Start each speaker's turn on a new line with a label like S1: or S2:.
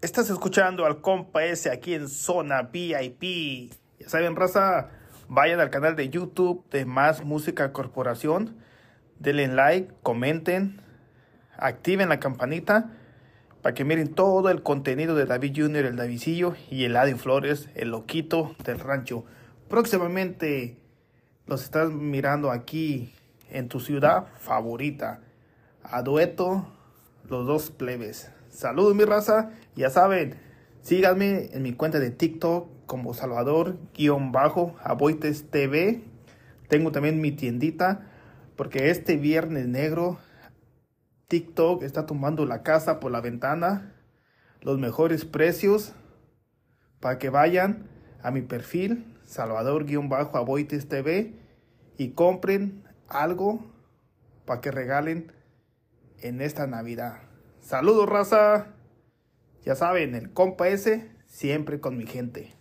S1: Estás escuchando al compa ese aquí en Zona VIP. Ya saben, raza, vayan al canal de YouTube de Más Música Corporación. Denle like, comenten, activen la campanita para que miren todo el contenido de David Jr., el Davidillo y el Adi Flores, el loquito del rancho. Próximamente los estás mirando aquí en tu ciudad favorita. A dueto, los dos plebes. Saludos mi raza, ya saben, síganme en mi cuenta de TikTok como Salvador-Aboites TV. Tengo también mi tiendita porque este viernes negro TikTok está tomando la casa por la ventana. Los mejores precios para que vayan a mi perfil Salvador-Aboites TV y compren algo para que regalen en esta Navidad. Saludos, raza. Ya saben, el compa ese siempre con mi gente.